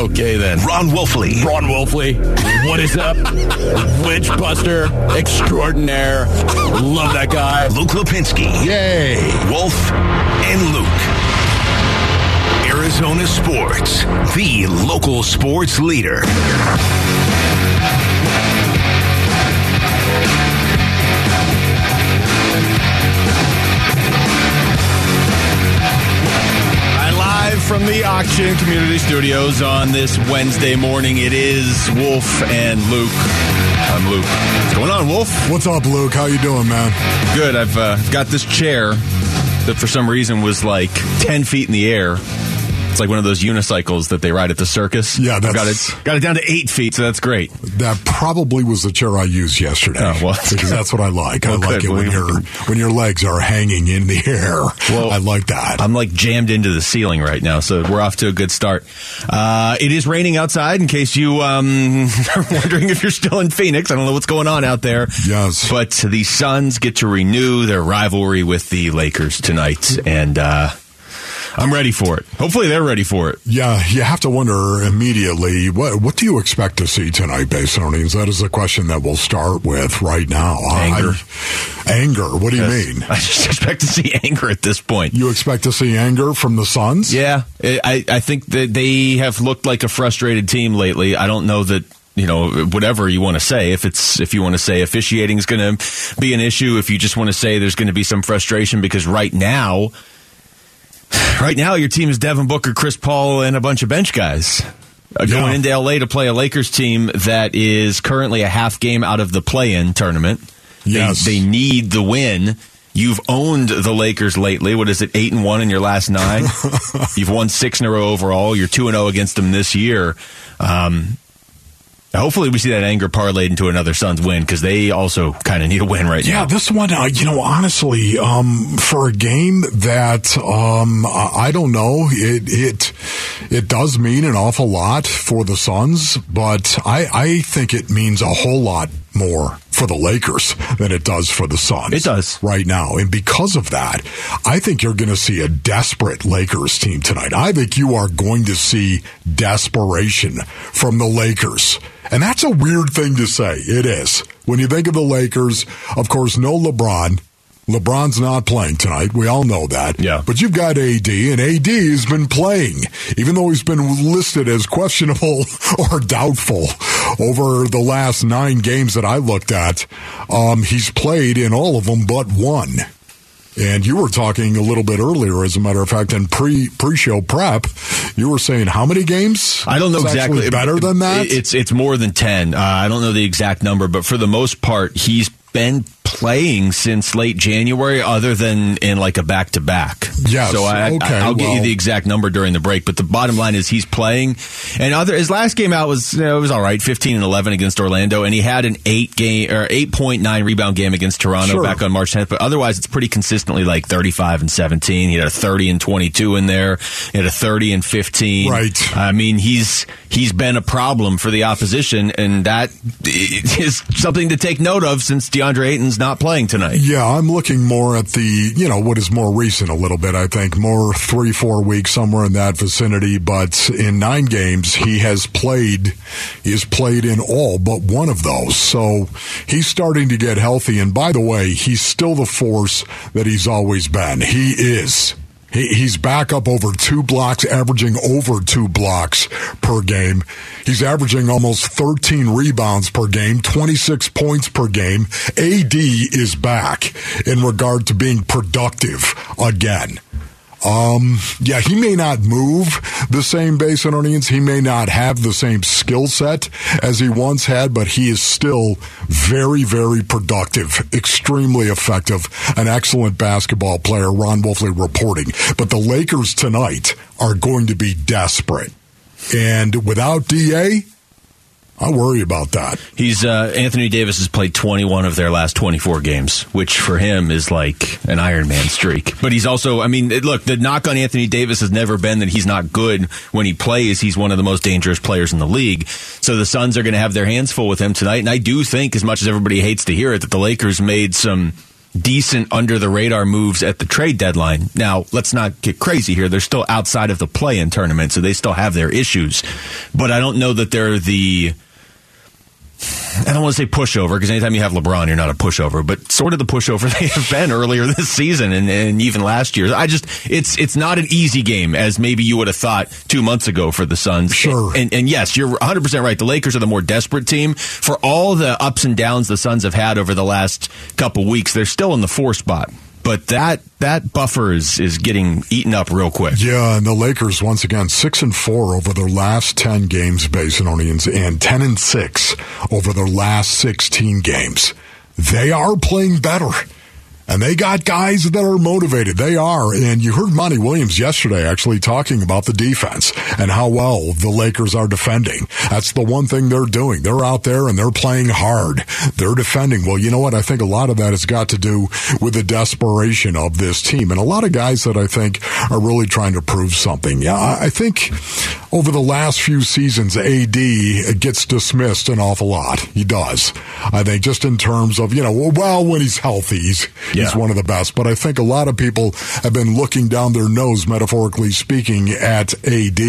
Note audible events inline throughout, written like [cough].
Okay, then. Ron Wolfley. Ron Wolfley, what is up? [laughs] Witch Buster extraordinaire. Love that guy. Luke Lipinski. Yay. Wolf and Luke. Arizona Sports, the local sports leader. From the Auction Community Studios on this Wednesday morning. It is Wolf and Luke. I'm Luke. What's going on, Wolf? What's up, Luke? How you doing, man? Good. I've uh, got this chair that for some reason was like 10 feet in the air. It's like one of those unicycles that they ride at the circus. Yeah, that's- got it got it down to eight feet, so that's great. That probably was the chair I used yesterday. Oh, well, that's because good. that's what I like. Well, I like good. it when your when your legs are hanging in the air. Well, I like that. I'm like jammed into the ceiling right now, so we're off to a good start. Uh, it is raining outside. In case you um, [laughs] are wondering if you're still in Phoenix, I don't know what's going on out there. Yes. but the Suns get to renew their rivalry with the Lakers tonight, and uh, I'm ready for it. Hopefully, they're ready for it. Yeah, you have to wonder immediately what what do you expect to see tonight, Basinonians? That is the question that we'll start with right now. Anger. I- anger. What do you mean? [laughs] I just expect to see [laughs] anger at this point. You expect to see anger from the Suns? Yeah, I, I think that they have looked like a frustrated team lately. I don't know that you know whatever you want to say. If it's if you want to say officiating is going to be an issue, if you just want to say there's going to be some frustration because right now, right now your team is Devin Booker, Chris Paul, and a bunch of bench guys. Uh, Yeah. Going into LA to play a Lakers team that is currently a half game out of the play-in tournament. They- Yes. they need the win. You've owned the Lakers lately. What is it, eight and one in your last nine? [laughs] You've won six in a row overall. You're two and zero against them this year. Um, hopefully, we see that anger parlayed into another Suns win because they also kind of need a win right Yeah, now. this one, uh, you know, honestly, um, for a game that um, I I don't know, it it it does mean an awful lot for the Suns, but I I think it means a whole lot more for the Lakers than it does for the Suns. It does. right now, and because of that, I think you're going to see a desperate Lakers team tonight. I think you are going to see desperation from the Lakers. And that's a weird thing to say. It is. When you think of the Lakers, of course, no LeBron. LeBron's not playing tonight. We all know that. Yeah. But you've got AD, and AD has been playing, even though he's been listed as questionable [laughs] or doubtful over the last nine games that I looked at. Um, he's played in all of them but one. And you were talking a little bit earlier, as a matter of fact, in pre pre show prep, you were saying how many games? I don't know exactly. better than that. It's it's more than ten. Uh, I don't know the exact number, but for the most part, he's been playing since late January, other than in like a back to back. Yes, So I, okay, I, will get you the exact number during the break. But the bottom line is he's playing, and other his last game out was you know, it was all right, fifteen and eleven against Orlando, and he had an eight game or eight point nine rebound game against Toronto Sure. back on March tenth. But otherwise, it's pretty consistently like thirty five and seventeen. He had a thirty and twenty two in there. He had a thirty and fifteen. Right. I mean, he's he's been a problem for the opposition, and that is something to take note of since DeAndre Ayton's not playing tonight. Yeah, I'm looking more at the, you know, what is more recent a little bit. I think more three, four weeks, somewhere in that vicinity. But in nine games, he has played, he has played in all but one of those. So he's starting to get healthy. And by the way, he's still the force that he's always been. He is. He, he's back up over two blocks, averaging over two blocks per game. He's averaging almost 13 rebounds per game, 26 points per game. AD is back in regard to being productive again. Um, yeah, he may not move the same base on onions. He may not have the same skill set as he once had, but he is still very, very productive, extremely effective, an excellent basketball player. Ron Wolfley reporting. But the Lakers tonight are going to be desperate. And without DA, I worry about that. He's uh, Anthony Davis has played 21 of their last 24 games, which for him is like an Iron Man streak. But he's also, I mean, look, the knock on Anthony Davis has never been that he's not good when he plays. He's one of the most dangerous players in the league. So the Suns are going to have their hands full with him tonight. And I do think, as much as everybody hates to hear it, that the Lakers made some decent under the radar moves at the trade deadline. Now, let's not get crazy here. They're still outside of the play in tournament, so they still have their issues. But I don't know that they're the I don't want to say pushover because anytime you have LeBron, you're not a pushover, but sort of the pushover [laughs] they have been earlier this season and, and even last year. I just it's it's not an easy game as maybe you would have thought two months ago for the Suns. Sure. And, and yes, you're 100 percent right. The Lakers are the more desperate team for all the ups and downs the Suns have had over the last couple weeks. They're still in the four spot but that that buffer is is getting eaten up real quick. Yeah, and the Lakers once again six and four over their last ten games, Basinonians, and ten and six over their last sixteen games. They are playing better. And they got guys that are motivated. They are. And you heard Monty Williams yesterday actually talking about the defense and how well the Lakers are defending. That's the one thing they're doing. They're out there and they're playing hard. They're defending. Well, you know what? I think a lot of that has got to do with the desperation of this team and a lot of guys that I think are really trying to prove something. Yeah, I think over the last few seasons, AD gets dismissed an awful lot. He does. I think just in terms of, you know, well, when he's healthy, he's, yeah. He's one of the best. But I think a lot of people have been looking down their nose, metaphorically speaking, at AD.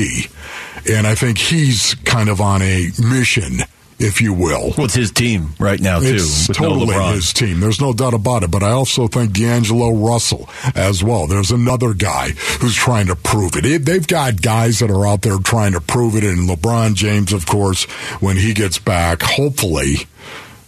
And I think he's kind of on a mission if you will. Well, it's his team right now, too. It's totally no his team. There's no doubt about it. But I also think D'Angelo Russell as well. There's another guy who's trying to prove it. They've got guys that are out there trying to prove it. And LeBron James, of course, when he gets back, hopefully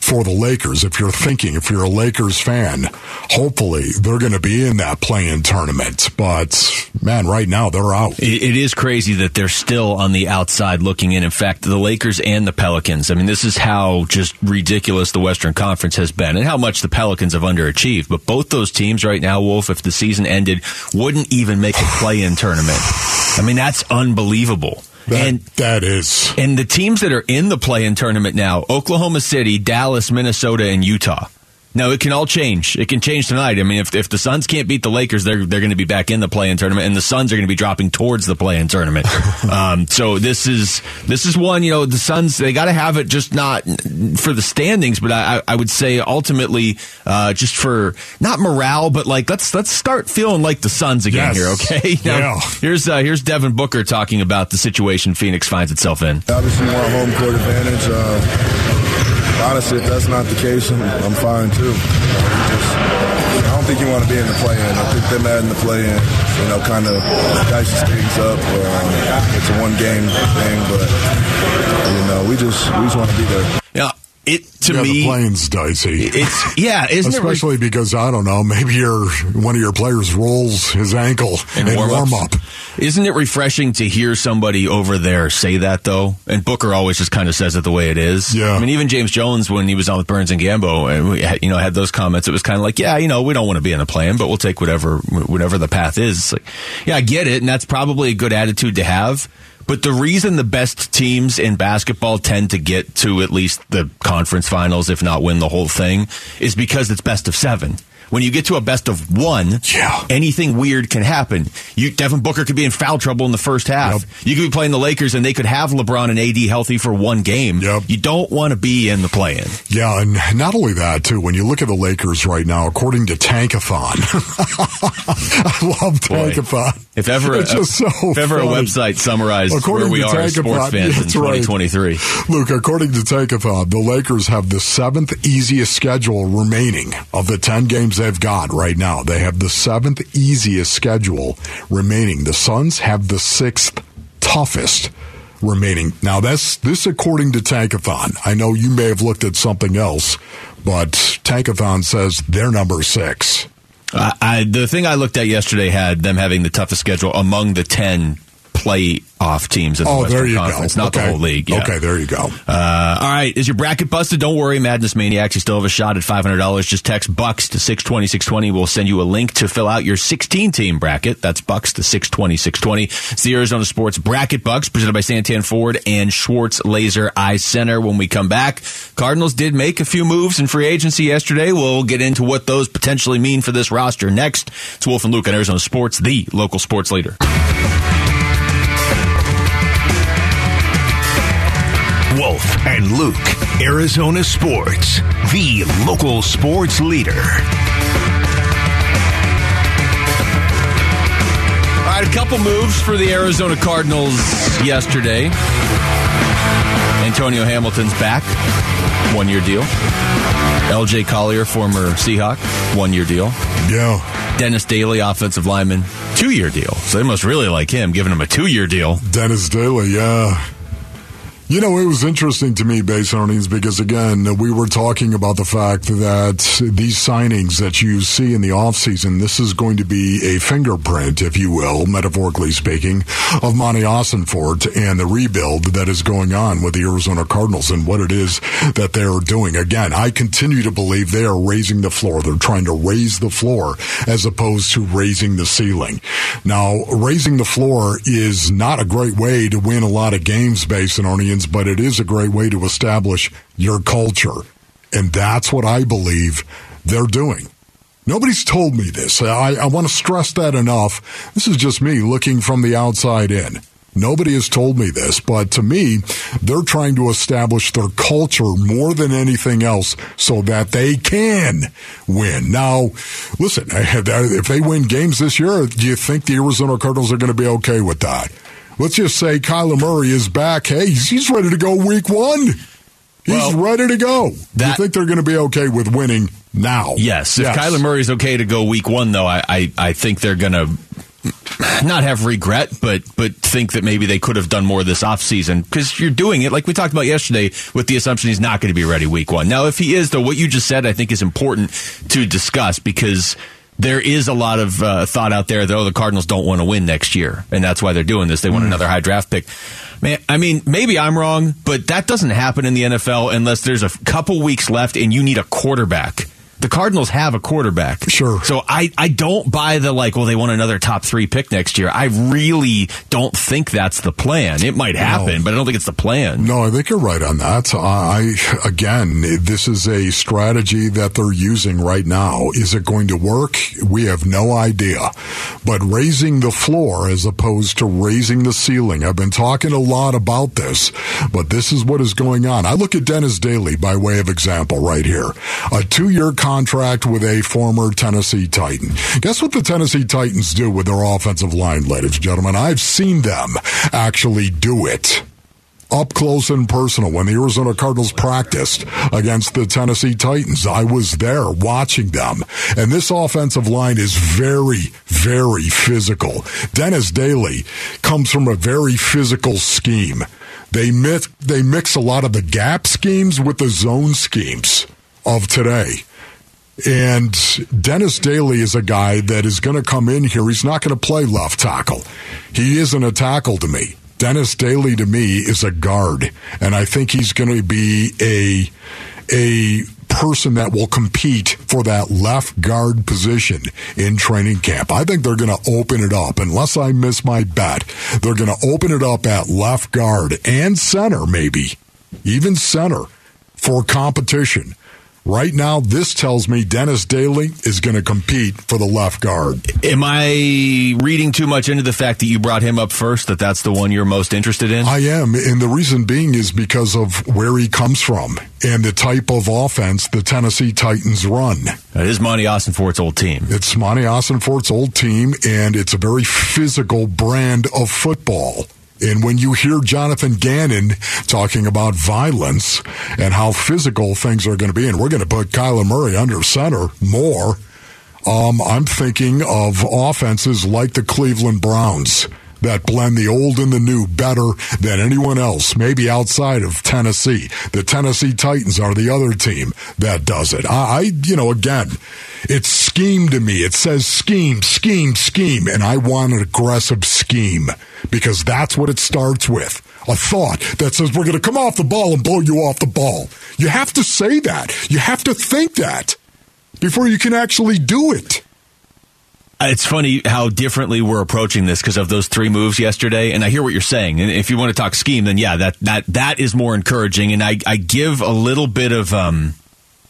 for the Lakers. If you're thinking, if you're a Lakers fan, hopefully they're going to be in that play-in tournament. But man, right now they're out. it is crazy that they're still on the outside looking in. In fact, the Lakers and the Pelicans. I mean, this is how just ridiculous the Western Conference has been and how much the Pelicans have underachieved. But both those teams right now, Wolf, if the season ended, wouldn't even make a play in tournament. I mean, that's unbelievable. That, and that is. And the teams that are in the play in tournament now Oklahoma City, Dallas, Minnesota, and Utah. No, it can all change. It can change tonight. I mean, if, if the Suns can't beat the Lakers, they're they're going to be back in the play-in tournament, and the Suns are going to be dropping towards the play-in tournament. [laughs] um, so this is this is one. You know, the Suns they got to have it just not for the standings, but I, I would say ultimately uh, just for not morale, but like let's let's start feeling like the Suns again yes. here. Okay, [laughs] now, yeah. Here's uh, here's Devin Booker talking about the situation Phoenix finds itself in. Obviously, more home court advantage. Uh, honestly, if that's not the case, I'm, I'm fine too. Just, I don't think you want to be in the play-in. I think them adding the play-in, you know, kind of dices things up. Um, it's a one-game thing, but you know, we just we just want to be there. It to yeah, me the plane's dicey. It's yeah, isn't especially it re- because I don't know, maybe your one of your players rolls his ankle in warm, up. Isn't it refreshing to hear somebody over there say that though? And Booker always just kind of says it the way it is. Yeah. I mean, even James Jones when he was on with Burns and Gambo, and we had, you know had those comments. It was kind of like, yeah, you know, we don't want to be in the plan, but we'll take whatever whatever the path is. It's like, yeah, I get it, and that's probably a good attitude to have. But the reason the best teams in basketball tend to get to at least the conference finals, if not win the whole thing, is because it's best of seven when you get to a best of one, yeah. anything weird can happen. You, Devin Booker could be in foul trouble in the first half. Yep. You could be playing the Lakers and they could have LeBron and AD healthy for one game. Yep. You don't want to be in the play-in. Yeah, and not only that too. When you look at the Lakers right now, according to Tankathon, [laughs] I love Tankathon. Boy, if ever, a, so if ever funny. a website summarized according where we are as sports fans in 2023. Right. Luke, according to Tankathon, the Lakers have the seventh easiest schedule remaining of the ten games they've got right now now. They have the seventh easiest schedule remaining. The Suns have the sixth toughest remaining. Now that's this according to Tankathon. I know you may have looked at something else, but Tankathon says they're number six. I, the thing I looked at yesterday had them having the toughest schedule among the 10 playoff teams the oh, Western there you Conference, go. not okay. the whole league. Yeah. Okay, there you go. Uh, all right, is your bracket busted? Don't worry, Madness Maniacs. You still have a shot at $500. Just text Bucks to 620 620. We'll send you a link to fill out your 16 team bracket. That's Bucks to 620 620. It's the Arizona Sports Bracket Bucks presented by Santan Ford and Schwartz Laser Eye Center. When we come back, Cardinals did make a few moves in free agency yesterday. We'll get into what those potentially mean for this roster next. It's Wolf and Luke on Arizona Sports, the local sports leader. And Luke, Arizona Sports, the local sports leader. All right, a couple moves for the Arizona Cardinals yesterday. Antonio Hamilton's back, one year deal. LJ Collier, former Seahawk, one year deal. Yeah. Dennis Daly, offensive lineman, two year deal. So they must really like him, giving him a two year deal. Dennis Daly, yeah. You know, it was interesting to me, base earnings, because again, we were talking about the fact that these signings that you see in the offseason, this is going to be a fingerprint, if you will, metaphorically speaking, of Monti Ossenfort and the rebuild that is going on with the Arizona Cardinals and what it is that they're doing. Again, I continue to believe they are raising the floor. They're trying to raise the floor as opposed to raising the ceiling. Now, raising the floor is not a great way to win a lot of games, base but it is a great way to establish your culture. And that's what I believe they're doing. Nobody's told me this. I, I want to stress that enough. This is just me looking from the outside in. Nobody has told me this, but to me, they're trying to establish their culture more than anything else so that they can win. Now, listen, [laughs] if they win games this year, do you think the Arizona Cardinals are going to be okay with that? Let's just say Kyler Murray is back. Hey, he's, ready to go week one. He's Well, ready to go. Do you think they're going to be okay with winning now? Yes. If Kyler Murray's okay to go week one, though, I, I, I think they're going to not have regret, but but think that maybe they could have done more this offseason because you're doing it like we talked about yesterday with the assumption he's not going to be ready week one. Now, if he is, though, what you just said I think is important to discuss because there is a lot of uh, thought out there that oh the Cardinals don't want to win next year and that's why they're doing this. They want another high draft pick. Man, I mean, maybe I'm wrong, but that doesn't happen in the NFL unless there's a couple weeks left and you need a quarterback. The Cardinals have a quarterback. Sure. So I, I don't buy the like, well, they want another top three pick next year. I really don't think that's the plan. It might happen, but I don't think it's the plan. No, I think you're right on that. I again, this is a strategy that they're using right now. Is it going to work? We have no idea. But raising the floor as opposed to raising the ceiling. I've been talking a lot about this, but this is what is going on. I look at Dennis Daly by way of example right here. A two-year contract with a former Tennessee Titan. Guess what the Tennessee Titans do with their offensive line, ladies and gentlemen? I've seen them actually do it up close and personal when the Arizona Cardinals practiced against the Tennessee Titans. I was there watching them. And this offensive line is very, very physical. Dennis Daly comes from a very physical scheme. They mix, they mix a lot of the gap schemes with the zone schemes of today. And Dennis Daly is a guy that is going to come in here. He's not going to play left tackle. He isn't a tackle to me. Dennis Daly to me is a guard, and I think he's going to be a a person that will compete for that left guard position in training camp. I think they're going to open it up, unless I miss my bet. They're going to open it up at left guard and center, maybe even center for competition. Right now, this tells me Dennis Daly is going to compete for the left guard. Am I reading too much into the fact that you brought him up first? That that's the one you're most interested in? I am, and the reason being is because of where he comes from and the type of offense the Tennessee Titans run. It is Monty Austin old team. It's Monti Ossenfort's old team, and it's a very physical brand of football. And when you hear Jonathan Gannon talking about violence and how physical things are going to be, and we're going to put Kyler Murray under center more, um, I'm thinking of offenses like the Cleveland Browns that blend the old and the new better than anyone else, maybe outside of Tennessee. The Tennessee Titans are the other team that does it. I, I you know, again, it's scheme to me. It says scheme, scheme, scheme, and I want an aggressive scheme because that's what it starts with. A thought that says we're going to come off the ball and blow you off the ball. You have to say that. You have to think that before you can actually do it. It's funny how differently we're approaching this because of those three moves yesterday. And I hear what you're saying. And if you want to talk scheme, then yeah, that that that is more encouraging. And I, I give a little bit of um,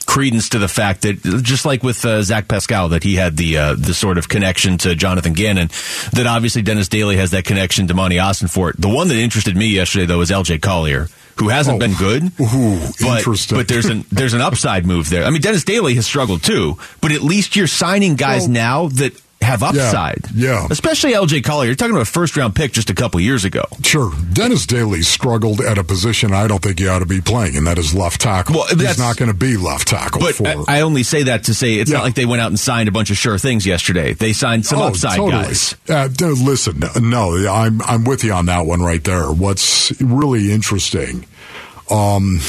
credence to the fact that just like with uh, Zach Pascal, that he had the uh, the sort of connection to Jonathan Gannon, that obviously Dennis Daly has that connection to Monti Ossenfort. The one that interested me yesterday though was L.J. Collier. Who hasn't Oh. been good? [laughs] Ooh, but, interesting. But there's an there's an upside move there. I mean, Dennis Daly has struggled too, but at least you're signing guys Well- now that have upside. yeah. Especially LJ Collier. You're talking about a first round pick just a couple years ago. Sure. Dennis Daly struggled at a position I don't think he ought to be playing, and that is left tackle. Well, He's not going to be left tackle But for. I, I only say that to say it's Yeah. not like they went out and signed a bunch of sure things yesterday. They signed some Oh, upside totally. guys. Uh, listen, no, I'm I'm with you on that one right there. What's really interesting, um,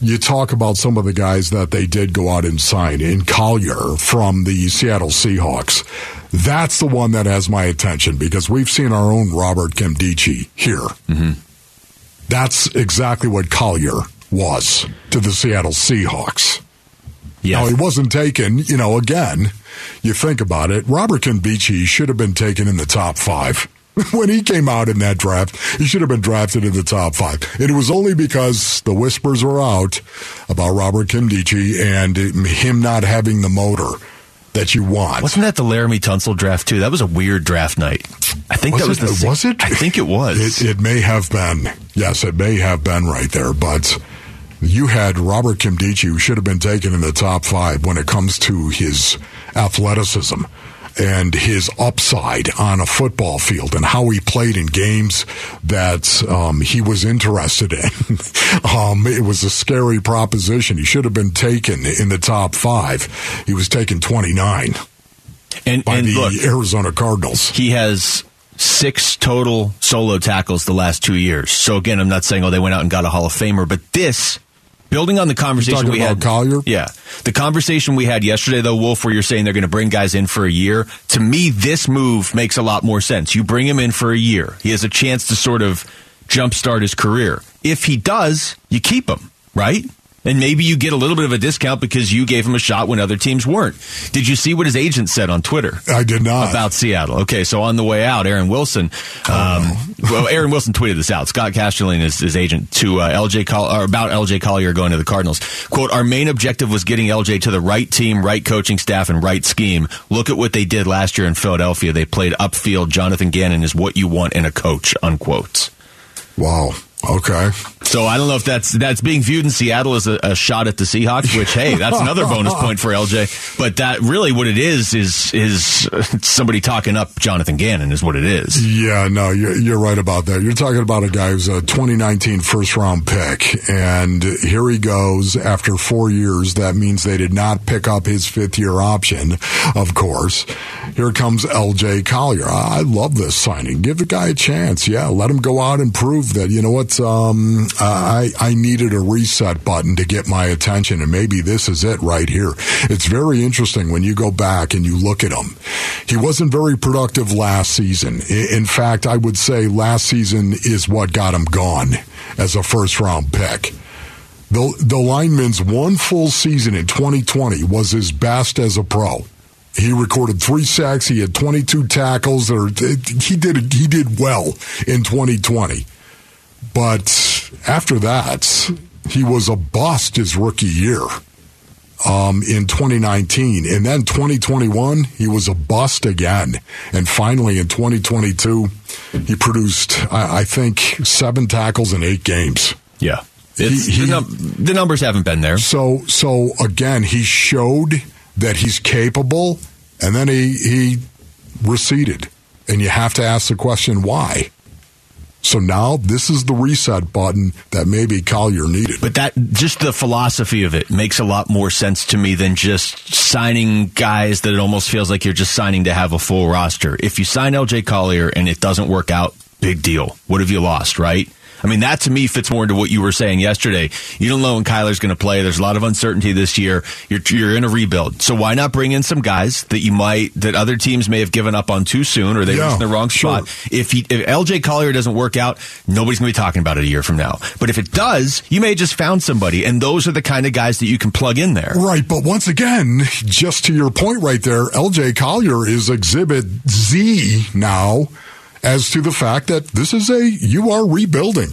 you talk about some of the guys that they did go out and sign in Collier from the Seattle Seahawks. That's the one that has my attention because we've seen our own Robert Nkemdiche here. Mm-hmm. That's exactly what Collier was to the Seattle Seahawks. Yeah. Now, he wasn't taken, you know, again, you think about it, Robert Nkemdiche should have been taken in the top five. [laughs] when he came out in that draft, he should have been drafted in the top five. And it was only because the whispers were out about Robert Nkemdiche and him not having the motor that you want. Wasn't that the Laremy Tunsil draft too? That was a weird draft night. I think Was that was it? the sa- Was it? I think it was. It, it may have been. Yes, it may have been right there. But you had Robert Nkemdiche, who should have been taken in the top five when it comes to his athleticism and his upside on a football field and how he played in games that um, he was interested in. [laughs] um, it was a scary proposition. He should have been taken in the top five. He was taken 29 and by and the look, Arizona Cardinals. he has six total solo tackles the last two years. So again, I'm not saying oh they went out and got a Hall of Famer, but this building on the conversation we had Collier? Yeah. The conversation we had yesterday though, Wolf, where you're saying they're going to bring guys in for a year. To me, this move makes a lot more sense. You bring him in for a year. He has a chance to sort of jumpstart his career. If he does, you keep him, right? And maybe you get a little bit of a discount because you gave him a shot when other teams weren't. Did you see what his agent said on Twitter? I did not. about Seattle. Okay, so on the way out, Aaron Wilson. Um, well, Aaron Wilson tweeted this out. Scott Casterling is his agent to uh, LJ Coll- or about LJ Collier going to the Cardinals. "Quote: Our main objective was getting LJ to the right team, right coaching staff, and right scheme. Look at what they did last year in Philadelphia. They played upfield. Jonathan Gannon is what you want in a coach." Unquote. Wow. Okay. So I don't know if that's that's being viewed in Seattle as a, a shot at the Seahawks, which hey, that's another bonus point for LJ. But that really what it is is is somebody talking up Jonathan Gannon is what it is. Yeah, no, you're, you're right about that. You're talking about a guy who's a 2019 first round pick, and here he goes after four years. That means they did not pick up his fifth year option, of course. Here comes LJ Collier. I love this signing. Give the guy a chance. Yeah, let him go out and prove that, you know what, um, I, I needed a reset button to get my attention, and maybe this is it right here. It's very interesting when you go back and you look at him. He wasn't very productive last season. In fact, I would say last season is what got him gone as a first round pick. The, the lineman's one full season in 2020 was his best as a pro. He recorded three sacks. He had 22 tackles. Or he did he did well in 2020. But after that, he was a bust his rookie year um, in 2019. And then 2021, he was a bust again. And finally, in 2022, he produced, I, I think, seven tackles in eight games. Yeah. He- he- the, num- the numbers haven't been there. So, so again, he showed that he's capable, and then he he receded. And you have to ask the question why. So now this is the reset button that maybe Collier needed. But that just the philosophy of it makes a lot more sense to me than just signing guys that it almost feels like you're just signing to have a full roster. If you sign LJ Collier and it doesn't work out, big deal. What have you lost, right? I mean, that to me fits more into what you were saying yesterday. You don't know when Kyler's going to play. There's a lot of uncertainty this year. You're, you're in a rebuild. So why not bring in some guys that you might, that other teams may have given up on too soon or they Yeah, reached the wrong sure. spot? If, he, if LJ Collier doesn't work out, nobody's going to be talking about it a year from now. But if it does, you may have just found somebody, and those are the kind of guys that you can plug in there. Right, but once again, just to your point right there, LJ Collier is exhibit Z now as to the fact that this is a you are rebuilding.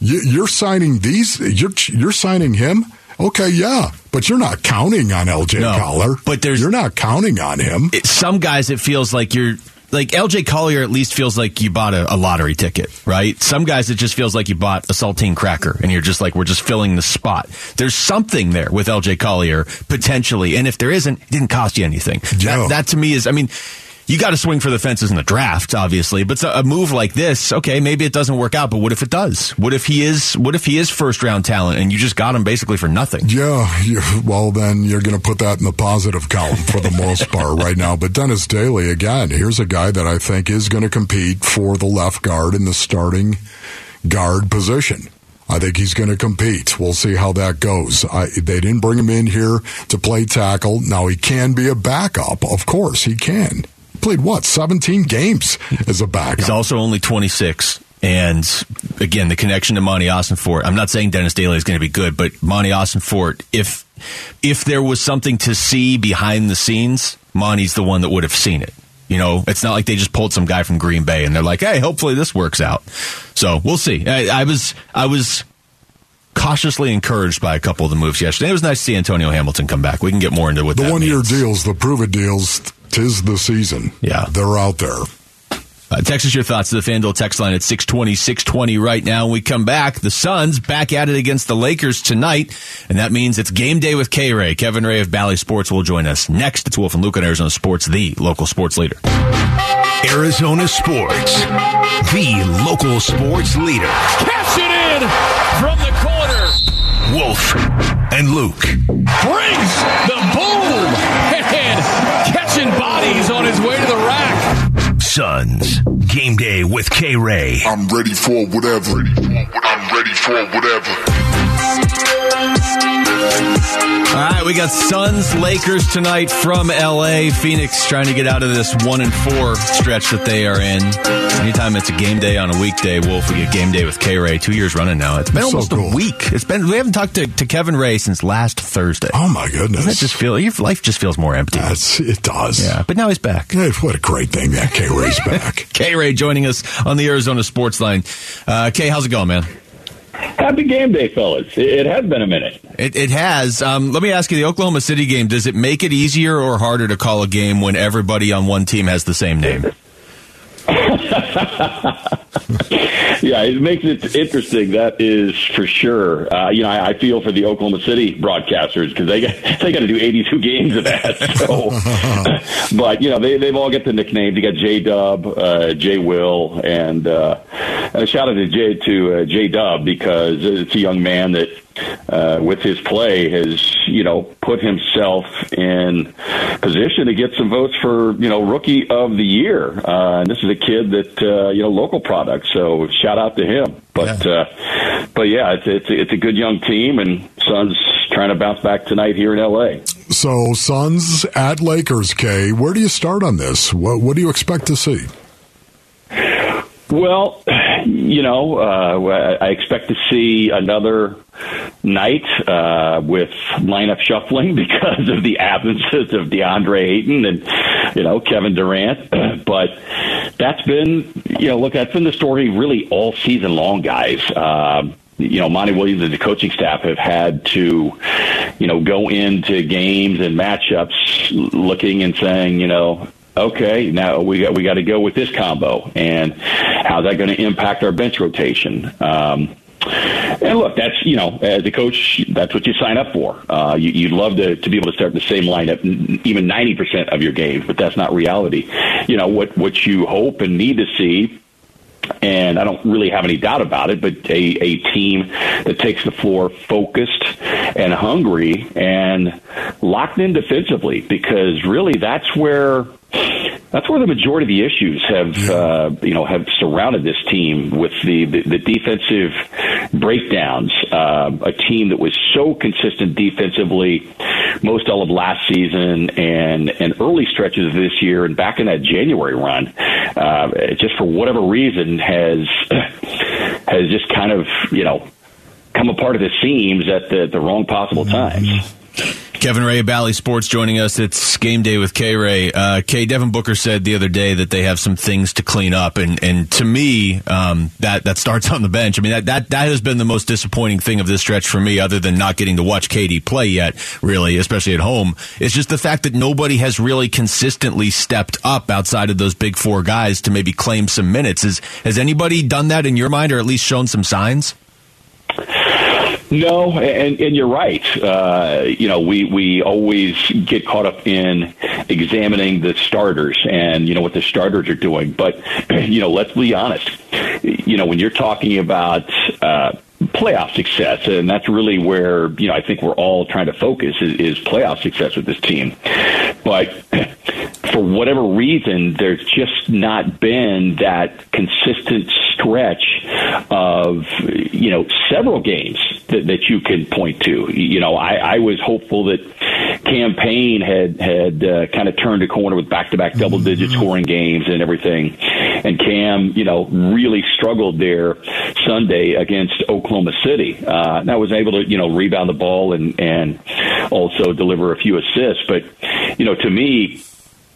You, you're signing these. You're you're signing him. Okay, yeah, but you're not counting on LJ No, Collier. but there's- you're not counting on him. It, some guys, it feels like you're. Like LJ Collier, at least feels like you bought a, a lottery ticket, right? Some guys, it just feels like you bought a saltine cracker, and you're just like, we're just filling the spot. There's something there with LJ Collier potentially, and if there isn't, it didn't cost you anything. Yeah. That, that to me is, I mean, you got to swing for the fences in the draft, obviously. But a move like this, okay, maybe it doesn't work out. But what if it does? What if he is? What if he is first round talent and you just got him basically for nothing? Yeah, well then you're going to put that in the positive column for the most part [laughs] right now. But Dennis Daly again, here's a guy that I think is going to compete for the left guard in the starting guard position. I think he's going to compete. We'll see how that goes. I, they didn't bring him in here to play tackle. Now he can be a backup. Of course he can. Played what? 17 games as a backup. He's also only 26. And again, the connection to Monti Ossenfort. I'm not saying Dennis Daly is going to be good, but Monti Ossenfort, if if there was something to see behind the scenes, Monty's the one that would have seen it. You know, it's not like they just pulled some guy from Green Bay and they're like, "Hey, hopefully this works out." So we'll see. I, I was I was cautiously encouraged by a couple of the moves yesterday. It was nice to see Antonio Hamilton come back. We can get more into what the one year deals, the prove it deals. Tis the season. Yeah, they're out there. Uh, text us your thoughts to the FanDuel text line at 620, 620 right now. When we come back, the Suns back at it against the Lakers tonight, and that means it's game day with K-Ray. Kevin Ray of Bally Sports will join us next. It's Wolf and Luke on Arizona Sports, the local sports leader. Arizona Sports, the local sports leader. Catch it in from the corner. Wolf and Luke. Brings the boom [laughs] and catching bodies on his way to the rack. Suns, game day with K Ray. I'm ready for whatever. I'm ready for whatever. All right, we got Suns Lakers tonight from LA. Phoenix trying to get out of this one and four stretch that they are in. Anytime it's a game day on a weekday, Wolf, we get game day with K Ray. Two years running now. It's been almost so cool. a week. It's been we haven't talked to, to Kevin Ray since last Thursday. Oh my goodness! Doesn't just feel your life just feels more empty. That's, it does. Yeah, but now he's back. Hey, what a great thing that K Ray's [laughs] back. K Ray joining us on the Arizona Sports Line. Uh, Kay, how's it going, man? Happy game day, fellas. It has been a minute. It, it has. Um, let me ask you the Oklahoma City game, does it make it easier or harder to call a game when everybody on one team has the same name? [laughs] [laughs] yeah, it makes it interesting. That is for sure. Uh, you know, I, I, feel for the Oklahoma City broadcasters because they got [laughs] they got to do 82 games of that. [laughs] So, but you know, they they've all got the nicknames. You got J Dub, uh, J Will, and, uh, and a shout out to J to uh, J Dub because it's a young man that uh, with his play has you know put himself in position to get some votes for you know rookie of the year. Uh, and this is a kid that uh, you know local product. So shout out to him. But yeah. Uh, but yeah, it's it's it's a good young team, and Suns trying to bounce back tonight here in L.A. So Suns at Lakers. K, where do you start on this? What what do you expect to see? Well, you know, uh, I expect to see another night uh, with lineup shuffling [laughs] because of the absences of DeAndre Ayton and you know Kevin Durant. [clears throat] but that's been you know look that's been the story really all season long, guys. Uh, you know, Monty Williams and the coaching staff have had to, you know, go into games and matchups looking and saying, you know, okay, now we got we got to go with this combo, and how's that going to impact our bench rotation? Um, and look, that's you know, as a coach, that's what you sign up for. Uh, you, you'd love to, to be able to start the same lineup, even ninety percent of your games, but that's not reality. You know what what you hope and need to see and I don't really have any doubt about it, but a, a team that takes the floor focused and hungry and locked in defensively because really that's where that's where the majority of the issues have, uh, you know, have surrounded this team with the the, the defensive breakdowns. Uh, a team that was so consistent defensively most all of last season and and early stretches of this year, and back in that January run, uh, just for whatever reason has [clears throat] has just kind of you know come apart at the seams at the, the wrong possible times. Mm-hmm. Kevin Ray of Bally Sports joining us. It's game day with K Ray. Uh, K. Devin Booker said the other day that they have some things to clean up, and and to me, um, that that starts [laughs] on the bench. I mean, that, that that has been the most disappointing thing of this stretch for me, other than not getting to watch KD play yet. Really, especially at home, it's just the fact that nobody has really consistently stepped up outside of those big four guys to maybe claim some minutes. Is has anybody done that in your mind, or at least shown some signs? No, and, and you're right. Uh, you know, we, we always get caught up in examining the starters and, you know, what the starters are doing. But, [clears throat] you know, let's be honest. You know, when you're talking about uh, playoff success, and that's really where, you know, I think we're all trying to focus is, is playoff success with this team. But [clears throat] for whatever reason, there's just not been that consistent stretch of, you know, several games that, that you can point to. You know, I, I was hopeful that Cam Payne had had uh, kind of turned a corner with back-to-back double-digit scoring games and everything, and Cam, you know, really struggled there Sunday against Oklahoma City. Uh, and I was able to, you know, rebound the ball and and also deliver a few assists, but you know, to me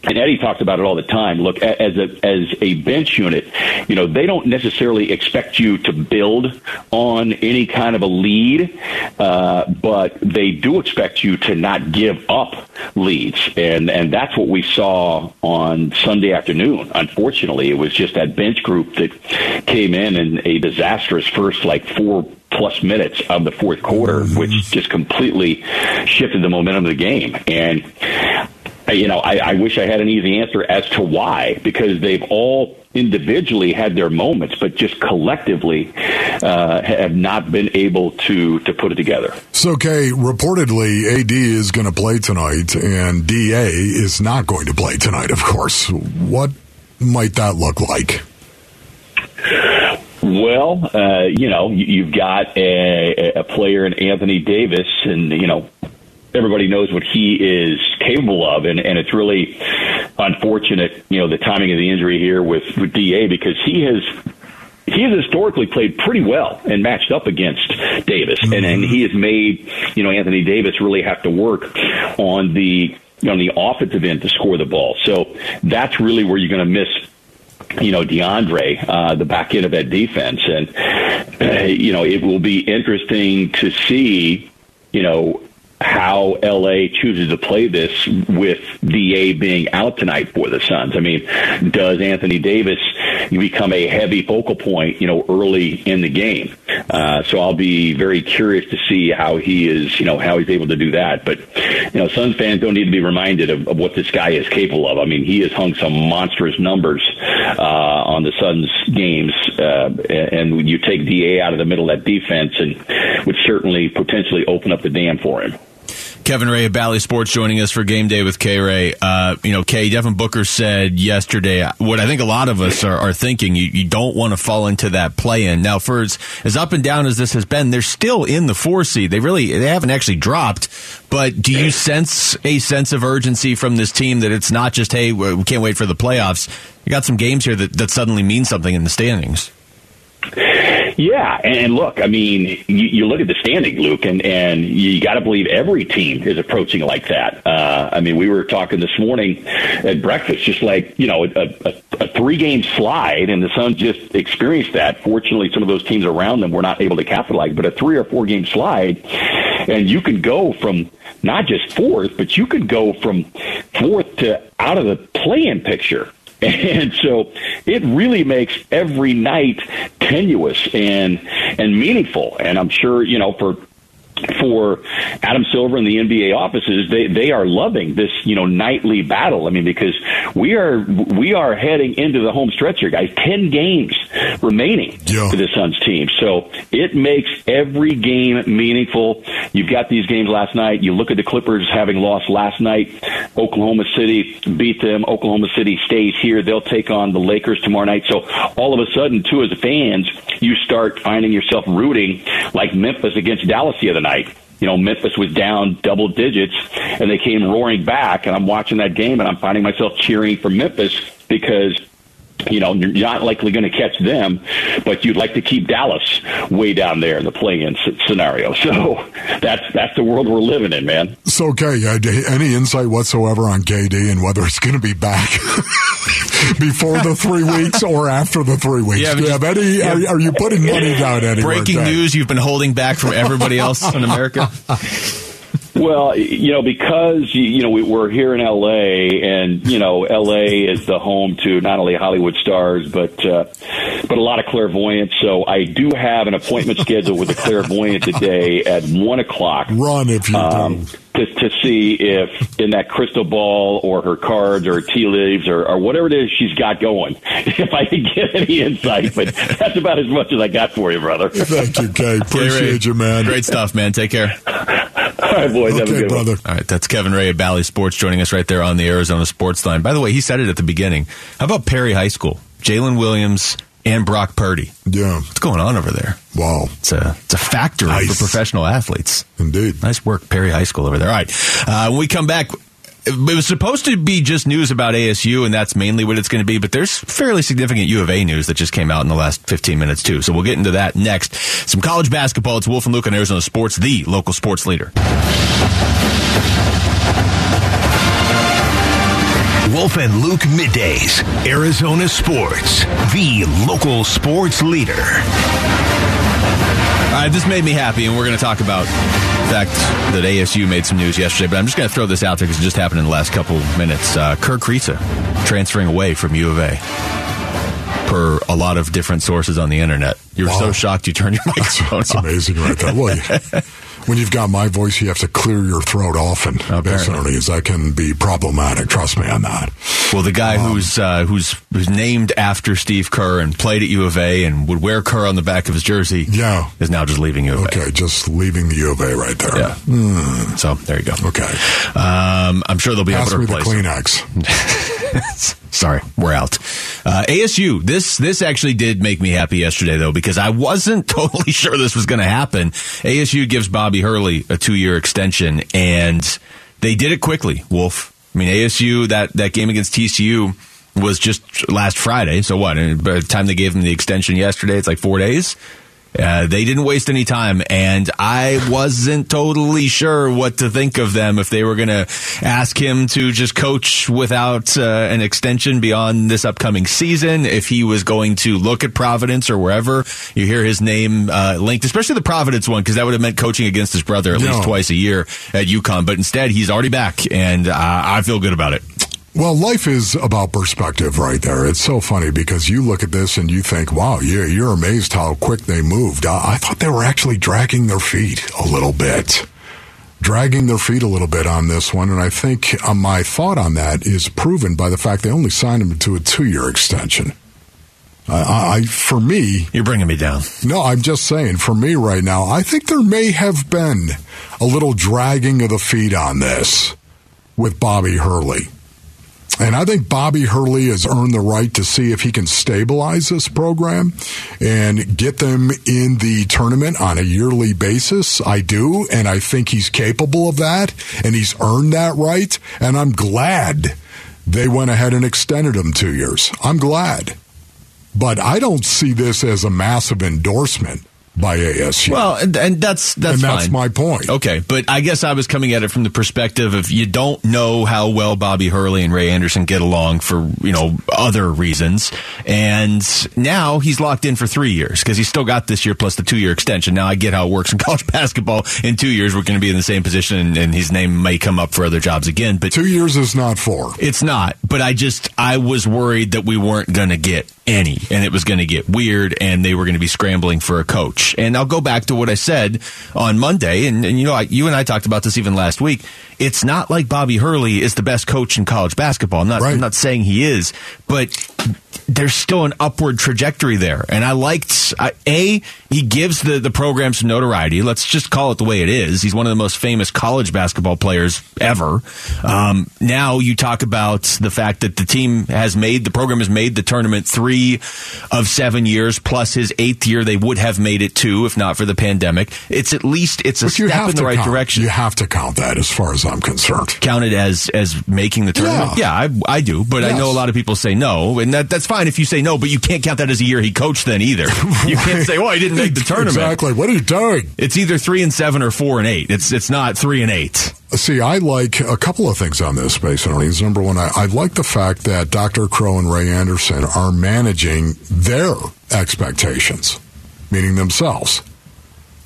and Eddie talks about it all the time. Look, as a as a bench unit, you know they don't necessarily expect you to build on any kind of a lead, uh, but they do expect you to not give up leads, and and that's what we saw on Sunday afternoon. Unfortunately, it was just that bench group that came in in a disastrous first like four plus minutes of the fourth quarter, which just completely shifted the momentum of the game. And you know, I, I wish I had an easy answer as to why, because they've all individually had their moments, but just collectively uh, have not been able to to put it together. So, Kay, reportedly, AD is going to play tonight, and DA is not going to play tonight. Of course, what might that look like? Well, uh, you know, you've got a, a player in Anthony Davis, and you know, everybody knows what he is capable of, and, and it's really unfortunate, you know, the timing of the injury here with, with Da because he has he has historically played pretty well and matched up against Davis, mm-hmm. and and he has made you know Anthony Davis really have to work on the on the offensive end to score the ball. So that's really where you're going to miss you know DeAndre, uh, the back end of that defense, and uh, you know it will be interesting to see you know how LA chooses to play this with DA being out tonight for the Suns. I mean, does Anthony Davis become a heavy focal point, you know, early in the game? Uh, so I'll be very curious to see how he is, you know, how he's able to do that. But, you know, Suns fans don't need to be reminded of, of what this guy is capable of. I mean, he has hung some monstrous numbers uh, on the Suns games, uh, and you take DA out of the middle of that defense and would certainly potentially open up the dam for him. Kevin Ray of Bally Sports joining us for Game Day with K Ray. Uh, you know, Kay Devin Booker said yesterday what I think a lot of us are, are thinking. You, you, don't want to fall into that play in. Now, for as, as up and down as this has been, they're still in the four seed. They really they haven't actually dropped. But do you sense a sense of urgency from this team that it's not just hey we can't wait for the playoffs? You got some games here that, that suddenly mean something in the standings. Yeah, and look, I mean, you, you look at the standing, Luke, and and you got to believe every team is approaching like that. Uh, I mean, we were talking this morning at breakfast, just like you know, a, a, a three game slide, and the Suns just experienced that. Fortunately, some of those teams around them were not able to capitalize, but a three or four game slide, and you can go from not just fourth, but you could go from fourth to out of the play-in picture. [laughs] And so it really makes every night tenuous and and meaningful. And I'm sure, you know, for for Adam Silver and the NBA offices, they they are loving this you know nightly battle. I mean, because we are we are heading into the home stretch here, guys. Ten games remaining yeah. for the Suns team, so it makes every game meaningful. You've got these games last night. You look at the Clippers having lost last night. Oklahoma City beat them. Oklahoma City stays here. They'll take on the Lakers tomorrow night. So all of a sudden, too, as fans, you start finding yourself rooting like Memphis against Dallas the other night night. You know, Memphis was down double digits and they came roaring back. And I'm watching that game and I'm finding myself cheering for Memphis because you know, you're not likely going to catch them, but you'd like to keep Dallas way down there in the play-in scenario. [laughs] So that's that's the world we're living in, man. So, okay, uh, any insight whatsoever on KD and whether it's going to be back [laughs] before the three weeks or after the three weeks? Yeah, Do you have any? Yeah. Are, are, you putting money down anywhere? Breaking news you've been holding back from everybody else in America. [laughs] Well, you know, because you know we, we're here in L.A. and you know L.A. is the home to not only Hollywood stars but uh, but a lot of clairvoyants. So I do have an appointment scheduled with a clairvoyant today at one o'clock. Run if you um, do. To, to see if in that crystal ball or her cards or tea leaves or, or whatever it is she's got going, [laughs] if I can get any insight. But that's about as much as I got for you, brother. Thank you, Kay. [laughs] Appreciate Ray, you, man. Great stuff, man. Take care. All right, boys. have a Okay, good one. brother. All right, that's Kevin Ray of Bally Sports joining us right there on the Arizona Sports Line. By the way, he said it at the beginning. How about Perry High School? Jalen Williams and Brock Purdy. Yeah. What's going on over there? Wow. It's a it's a factory Nice. for professional athletes. Indeed. Nice work, Perry High School over there. All right, uh, when we come back. It was supposed to be just news about ASU, and that's mainly what it's going to be. But there's fairly significant U of A news that just came out in the last 15 minutes, too. So we'll get into that next. Some college basketball. It's Wolf and Luke on Arizona Sports, the local sports leader. Wolf and Luke middays. Arizona Sports, the local sports leader. All right, this made me happy, and we're going to talk about the fact that ASU made some news yesterday. But I'm just going to throw this out there because it just happened in the last couple minutes. Uh, Kerr Kriisa transferring away from U of A. Per a lot of different sources on the internet, you were Wow. so shocked you turned your microphone That's off. amazing right there. Well, you- when you've got my voice, you have to clear your throat often. Apparently. Apparently. That can be problematic. Trust me on that. Well, the guy Um, who's uh, who's who's named after Steve Kerr and played at U of A and would wear Kerr on the back of his jersey, Yeah. is now just leaving U of A. Okay, just leaving the U of A right there. Yeah. So there you go. Okay. Um, I'm sure they'll be Pass able to the replace. him. Kleenex. [laughs] [laughs] Sorry, we're out. Uh, ASU. This this actually did make me happy yesterday though because I wasn't [laughs] totally sure this was going to happen. ASU gives Bobby Hurley a two year extension, and they did it quickly. Wolf. I mean, ASU that that game against TCU was just last Friday. So what? By the time they gave him the extension yesterday, it's like four days. Uh, they didn't waste any time, and I wasn't totally sure what to think of them if they were going to ask him to just coach without uh, an extension beyond this upcoming season. If he was going to look at Providence or wherever you hear his name uh, linked, especially the Providence one, because that would have meant coaching against his brother at Yeah. least twice a year at UConn. But instead, he's already back, and uh, I feel good about it. Well, life is about perspective right there. It's so funny because you look at this and you think, wow, you're, you're amazed how quick they moved. I, I thought they were actually dragging their feet a little bit. Dragging their feet a little bit on this one. And I think uh, my thought on that is proven by the fact they only signed him to a two year extension. I, I, for me, You're bringing me down. no, I'm just saying, for me right now, I think there may have been a little dragging of the feet on this with Bobby Hurley. And I think Bobby Hurley has earned the right to see if he can stabilize this program and get them in the tournament on a yearly basis. I do, and I think he's capable of that, and he's earned that right. And I'm glad they went ahead and extended him two years. I'm glad. But I don't see this as a massive endorsement by ASU. Well, and, and that's that's and that's fine. my point. Okay, but I guess I was coming at it from the perspective of you don't know how well Bobby Hurley and Ray Anderson get along for you know other reasons, and now he's locked in for three years because he's still got this year plus the two year extension. Now I get how it works in [laughs] college basketball. In two years, we're going to be in the same position, and, and his name may come up for other jobs again. But Two years is not four. it's not, but I just I was worried that we weren't going to get any, and it was going to get weird, and they were going to be scrambling for a coach. And I'll go back to what I said on Monday, and, and you know, I, you and I talked about this even last week. It's not like Bobby Hurley is the best coach in college basketball. I'm not. Right. I'm not saying he is, but there's still an upward trajectory there. And I liked I, a he gives the the program some notoriety. Let's just call it the way it is. He's one of the most famous college basketball players ever. Um, now you talk about the fact that the team has made the program has made the tournament three of seven years plus his eighth year. They would have made it two if not for the pandemic. It's at least it's a step in the right count, direction. You have to count that as far as I'm concerned. Counted as as making the tournament? Yeah. Yeah, I, I do, but I know a lot of people say no, and that, that's fine if you say no, but you can't count that as a year he coached then either. You can't say, well, he didn't make the [laughs] tournament." Exactly. What are you doing? It's either three and seven or four and eight. It's it's not three and eight. See, I like a couple of things on this, basically. Number one, I, I like the fact that Dr. Crow and Ray Anderson are managing their expectations, meaning themselves.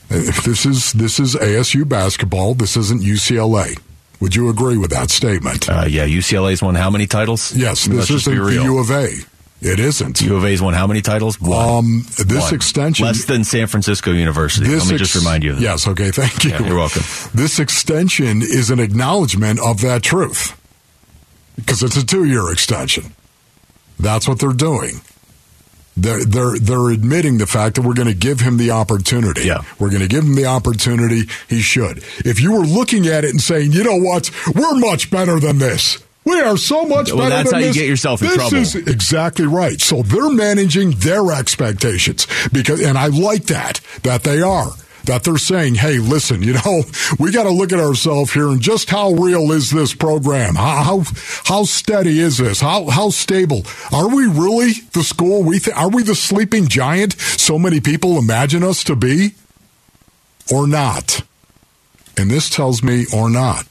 If this is this is ASU basketball, this isn't UCLA. Would you agree with that statement? Uh, yeah, UCLA's won how many titles? yes, this let's isn't the. U of A. It isn't. U of A's won how many titles? One. Um, this One. extension less than San Francisco University. Let me just remind you. Of that. Yes, okay, thank you. Yeah, you're welcome. This extension is an acknowledgement of that truth because it's a two-year extension. That's what they're doing. They're they're they're admitting the fact that we're going to give him the opportunity. Yeah. we're going to give him the opportunity. He should. If you were looking at it and saying, you know what, we're much better than this. We are so much Well, better that's than how you this. get yourself in this trouble. Is exactly right. So they're managing their expectations because, and I like that that they are. That they're saying, hey, listen, you know, [laughs] we got to look at ourselves here and just how real is this program? How how, how steady is this? How how stable are we really? The school we th- are we the sleeping giant? So many people imagine us to be, or not? And this tells me or not,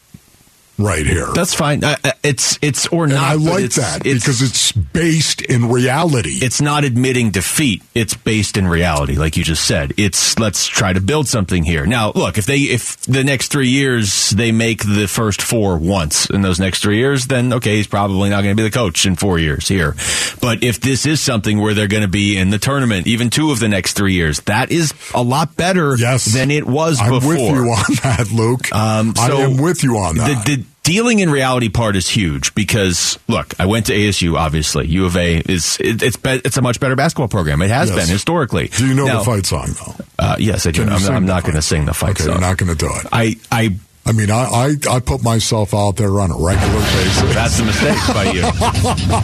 right here. That's fine. Uh, it's it's or and not. I like it's- that because it's based in reality. it's not admitting defeat. It's based in reality, like you just said. It's let's try to build something here. Now, look, if they if the next three years they make the first four once in those next three years, then okay, he's probably not going to be the coach in four years here. But if this is something where they're going to be in the tournament, even two of the next three years, that is a lot better Yes. than it was before. I'm before. with you on that, Luke. Um, I am with you on that. The, the dealing in reality part is huge because look, I went to ASU. Obviously, U of A is it, it's be, it's a much better basketball program. It has Yes. been historically. do you know Now, the fight song though? Uh, yes, I do. Can I'm, I'm not going to sing the fight Okay, song. you're not going to do it. I I I mean, I, I I put myself out there on a regular basis. that's a mistake by you. [laughs]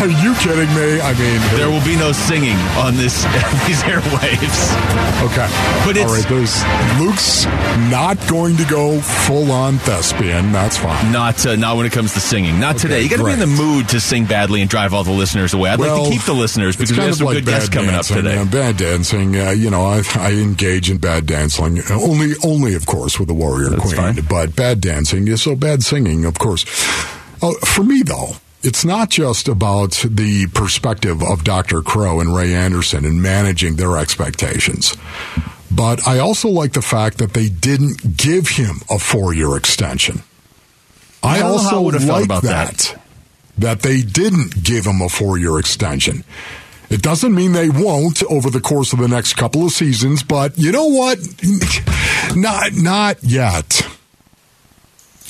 Are you kidding me? I mean, There will be no singing on this [laughs] these airwaves. okay, But it's- all right. Luke's not going to go full on thespian. That's fine. Not uh, not when it comes to singing. Not today. You got to be in the mood to sing badly and drive all the listeners away. I'd like to keep the listeners because we have some like good guests coming dancing. up today. Uh, bad dancing, uh, you know, I, I engage in bad dancing only, only of course, with the Warrior That's Queen. But bad dancing is so bad singing, of course. Uh, for me, though, it's not just about the perspective of Dr. Crow and Ray Anderson and managing their expectations. But I also like the fact that they didn't give him a four-year extension. I, I don't know how I also would've felt like about that that. that they didn't give him a four year extension. It doesn't mean they won't over the course of the next couple of seasons, but you know what? [laughs] not not yet.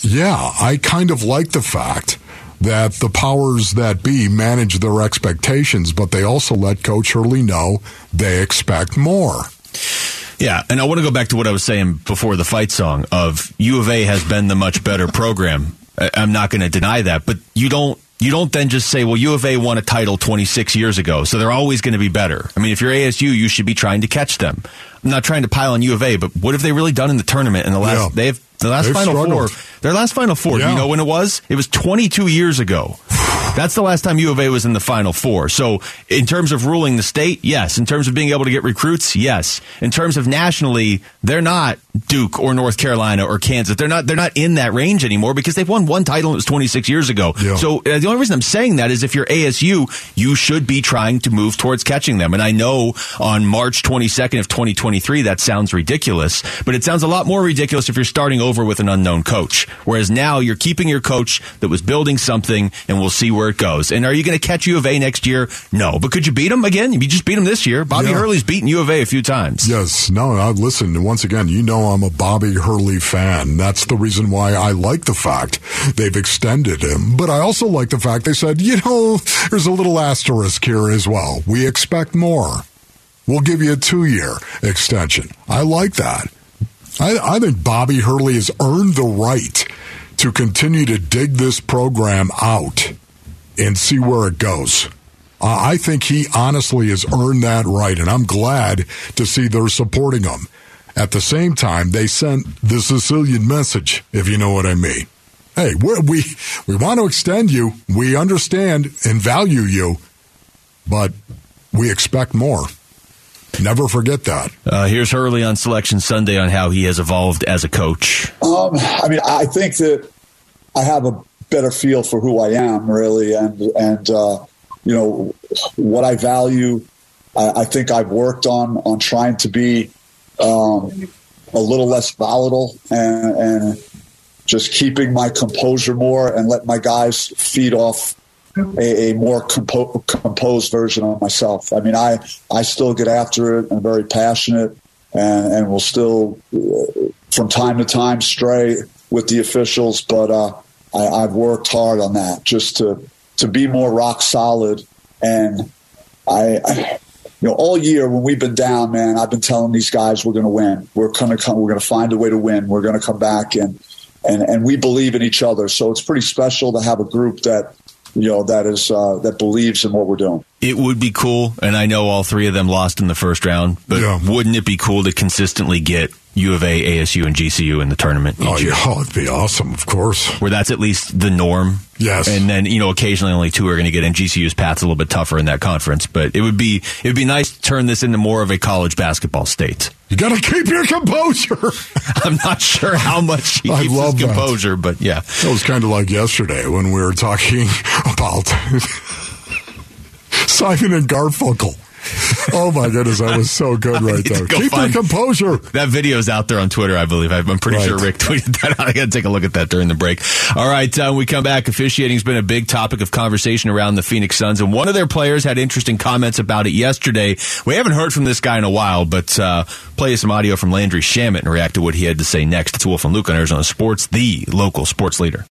Yeah, I kind of like the fact that the powers that be manage their expectations, but they also let Coach Hurley know they expect more. Yeah, and I want to go back to what I was saying before the fight song of U of A has been the much better program. I'm not going to deny that, but you don't you don't then just say, well, U of A won a title 26 years ago, so they're always going to be better. I mean, if you're ASU, you should be trying to catch them. I'm not trying to pile on U of A, but what have they really done in the tournament in the last? Yeah. They've the last They've final struggled. four. Their last final four. Do Yeah. you know when it was? It was 22 years ago. That's the last time U of A was in the Final Four. So, in terms of ruling the state, yes. In terms of being able to get recruits, yes. In terms of nationally, they're not Duke or North Carolina or Kansas. They're not. They're not in that range anymore because they've won one title and it was 26 years ago. Yeah. So, uh, the only reason I'm saying that is if you're ASU, you should be trying to move towards catching them. And I know on March 22nd of 2023 that sounds ridiculous, but it sounds a lot more ridiculous if you're starting over with an unknown coach. Whereas now you're keeping your coach that was building something, and we'll see where it goes. And are you going to catch U of A next year? No, but could you beat them again? You just beat them this year. Bobby Yeah. Hurley's beaten U of A a few times. Yes, no, I listen. Once again, you know I'm a Bobby Hurley fan. That's the reason why I like the fact they've extended him. But I also like the fact they said, you know, there's a little asterisk here as well. We expect more. We'll give you a two year extension. I like that. I, I think Bobby Hurley has earned the right to continue to dig this program out and see where it goes. Uh, I think he honestly has earned that right, and I'm glad to see they're supporting him. At the same time, they sent the Sicilian message, if you know what I mean. Hey, we're, we we want to extend you. We understand and value you, but we expect more. Never forget that. Uh, here's Hurley on Selection Sunday on how he has evolved as a coach. Um, I mean, I think that I have a better feel for who I am, really, and and uh, you know what I value. I, I think I've worked on on trying to be um, a little less volatile and, and just keeping my composure more and let my guys feed off a, a more compo- composed version of myself. I mean, I, I still get after it I'm very passionate and, and will still, uh, from time to time, stray with the officials, but uh, I, I've worked hard on that just to, to be more rock solid. And I, I you know, all year when we've been down, man, I've been telling these guys we're going to win. We're going to come. We're going to find a way to win. We're going to come back and and and we believe in each other. So it's pretty special to have a group that you know that is uh, that believes in what we're doing. It would be cool, and I know all three of them lost in the first round, but Yeah. wouldn't it be cool to consistently get U of A, ASU, and GCU in the tournament each Oh, year? yeah, it'd be awesome, of course. Where that's at least the norm. Yes. And then, you know, occasionally only two are going to get in. GCU's path's a little bit tougher in that conference, but it would be, it would be nice to turn this into more of a college basketball state. You got to keep your composure. [laughs] I'm not sure how much he I keeps love his that. composure, but yeah. It was kind of like yesterday when we were talking [laughs] about [laughs] Simon and Garfunkel. [laughs] Oh my goodness, that was so good [laughs] right there. Keep find- your composure. That video's out there on Twitter, I believe. I'm pretty Right. sure Rick tweeted that out. I got to take a look at that during the break. All right, uh, when we come back, officiating's been a big topic of conversation around the Phoenix Suns, and one of their players had interesting comments about it yesterday. We haven't heard from this guy in a while, but uh, play some audio from Landry Shamet and react to what he had to say next. It's Wolf and Luke on Arizona Sports, the local sports leader.